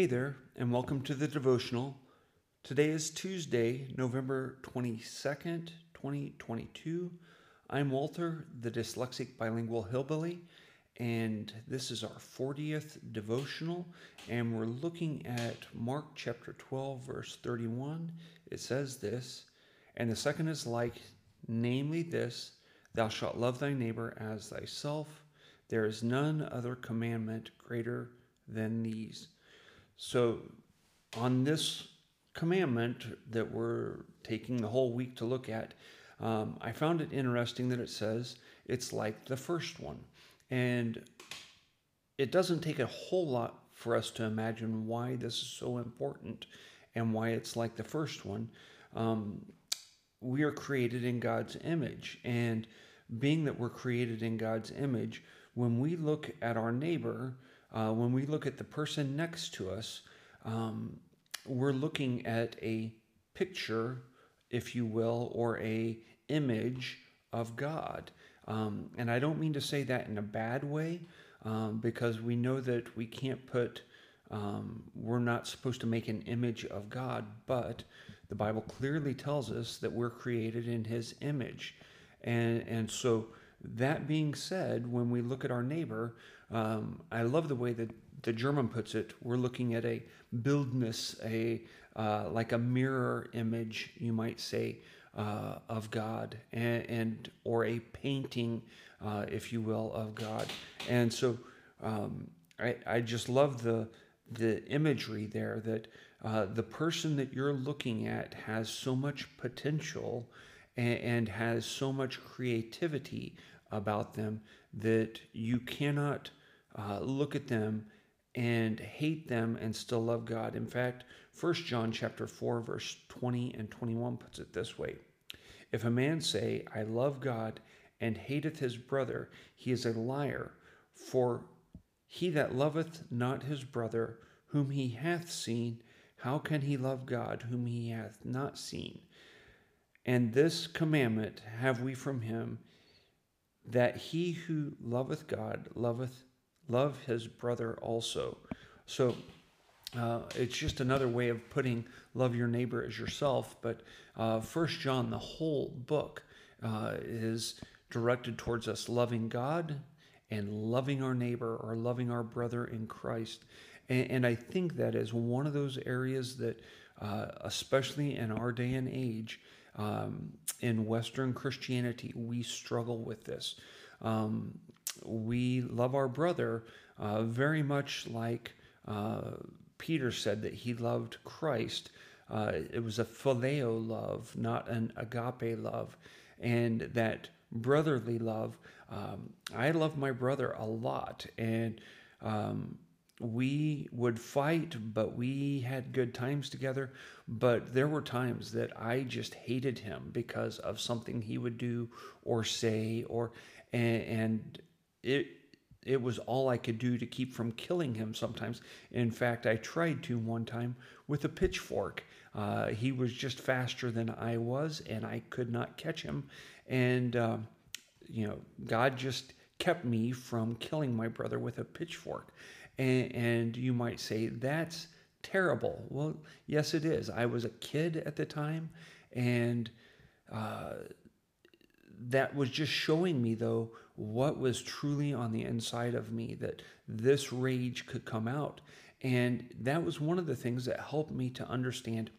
Hey there, and welcome to the devotional. Today is Tuesday, November 22nd, 2022. I'm Walter, the dyslexic bilingual hillbilly, and this is our 40th devotional, and we're looking at Mark chapter 12, verse 31. It says this, and the second is like, namely this, thou shalt love thy neighbor as thyself. There is none other commandment greater than these. So, on this commandment that we're taking the whole week to look at, um, I found it interesting that it says it's like the first one. And it doesn't take a whole lot for us to imagine why this is so important and why it's like the first one. Um, we are created in God's image. And being that we're created in God's image, when we look at our neighbor, uh, when we look at the person next to us, um, we're looking at a picture, if you will, or a image of God. Um, and I don't mean to say that in a bad way, um, because we know that we can't put, um, we're not supposed to make an image of God, but the Bible clearly tells us that we're created in His image. And, and so, that being said, when we look at our neighbor, um, I love the way that the German puts it. We're looking at a Bildnis, a uh, like a mirror image, you might say, uh, of God, and, and, or a painting, uh, if you will, of God. And so um, I, I just love the the imagery there that uh, the person that you're looking at has so much potential and, and has so much creativity about them that you cannot uh, look at them and hate them and still love God. In fact, 1 John chapter 4 verse 20 and 21 puts it this way. If a man say, I love God and hateth his brother, he is a liar, for he that loveth not his brother whom he hath seen, how can he love God whom he hath not seen? And this commandment have we from him that he who loveth God loveth love his brother also. So uh, it's just another way of putting love your neighbor as yourself. But uh, First John, the whole book, uh, is directed towards us loving God and loving our neighbor or loving our brother in Christ. And, and I think that is one of those areas that, uh, especially in our day and age, um, in Western Christianity, we struggle with this. Um, we love our brother uh, very much like uh, Peter said that he loved Christ. Uh, it was a phileo love, not an agape love. And that brotherly love, um, I love my brother a lot. And um, we would fight, but we had good times together. But there were times that I just hated him because of something he would do or say, or and, and it it was all I could do to keep from killing him sometimes. In fact, I tried to one time with a pitchfork. Uh, he was just faster than I was, and I could not catch him. And, uh, you know, God just kept me from killing my brother with a pitchfork. And, and you might say, that's terrible. Well, yes, it is. I was a kid at the time, and uh, that was just showing me, though, what was truly on the inside of me that this rage could come out. And that was one of the things that helped me to understand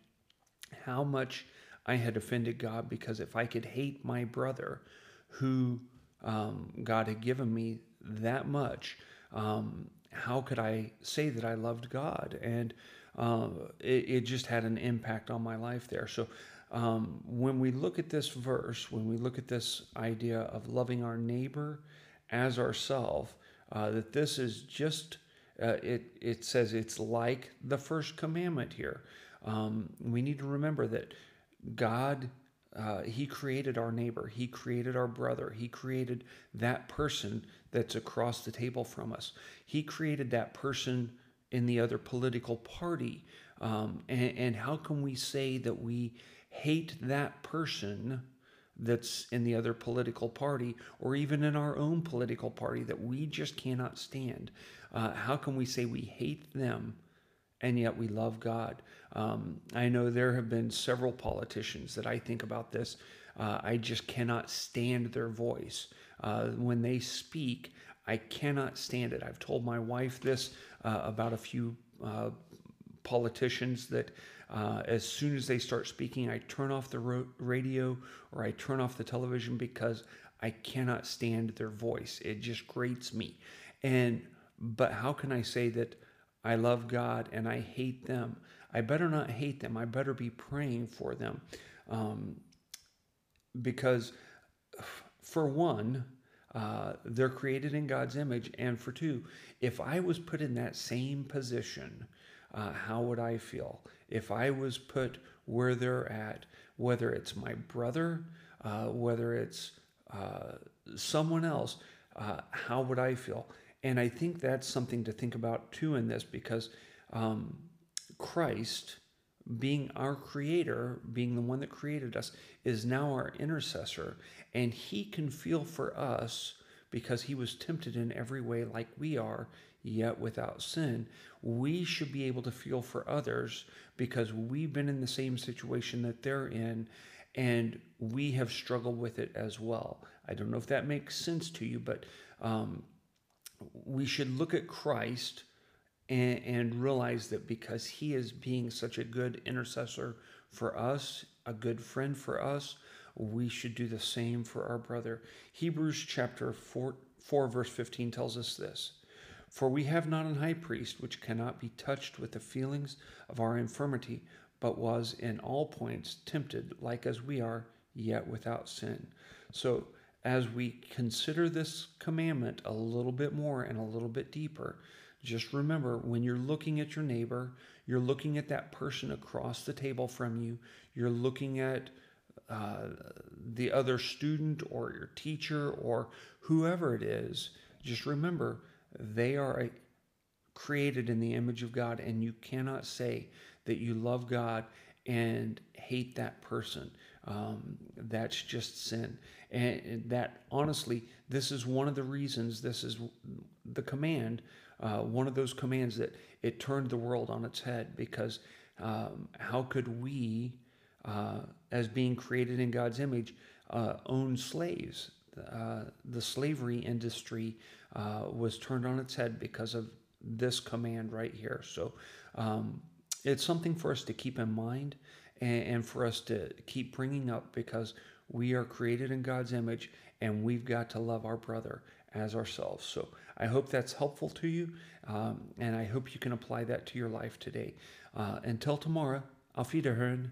how much I had offended God because if I could hate my brother who um, God had given me that much, um, how could I say that I loved God? And uh, it, it, just had an impact on my life there. So um, when we look at this verse, when we look at this idea of loving our neighbor as ourself, uh, that this is just, uh, it, it says it's like the first commandment here. Um, we need to remember that God, uh, He created our neighbor, He created our brother, He created that person that's across the table from us. He created that person in the other political party. Um, and, and how can we say that we hate that person that's in the other political party or even in our own political party that we just cannot stand? Uh, how can we say we hate them and yet we love God. Um, I know there have been several politicians that I think about this. Uh, I just cannot stand their voice. Uh, when they speak, I cannot stand it. I've told my wife this uh, about a few uh, politicians that uh, as soon as they start speaking, I turn off the radio or I turn off the television because I cannot stand their voice. It just grates me. And but how can I say that I love God and I hate them? I better not hate them. I better be praying for them. Um, because, for one, uh, they're created in God's image. And for two, if I was put in that same position, uh, how would I feel? If I was put where they're at, whether it's my brother, uh, whether it's uh, someone else, uh, how would I feel? And I think that's something to think about too in this because um, Christ, being our creator, being the one that created us, is now our intercessor. And he can feel for us because he was tempted in every way like we are, yet without sin. We should be able to feel for others because we've been in the same situation that they're in and we have struggled with it as well. I don't know if that makes sense to you, but um, we should look at Christ and, and realize that because he is being such a good intercessor for us, a good friend for us, we should do the same for our brother. Hebrews chapter 4, 4 verse 15 tells us this. For we have not an high priest which cannot be touched with the feelings of our infirmity, but was in all points tempted like as we are, yet without sin. So as we consider this commandment a little bit more and a little bit deeper, just remember when you're looking at your neighbor, you're looking at that person across the table from you, you're looking at uh, the other student or your teacher or whoever it is, just remember they are created in the image of God, and you cannot say that you love God and hate that person. Um, that's just sin. And that, honestly, this is one of the reasons, this is the command, uh, one of those commands that it turned the world on its head because um, how could we, uh, as being created in God's image, uh, own slaves? Uh, the slavery industry uh, was turned on its head because of this command right here. So um, it's something for us to keep in mind and, and for us to keep bringing up because we are created in God's image and we've got to love our brother as ourselves. So I hope that's helpful to you um, and I hope you can apply that to your life today. Uh, until tomorrow, auf Wiederhören.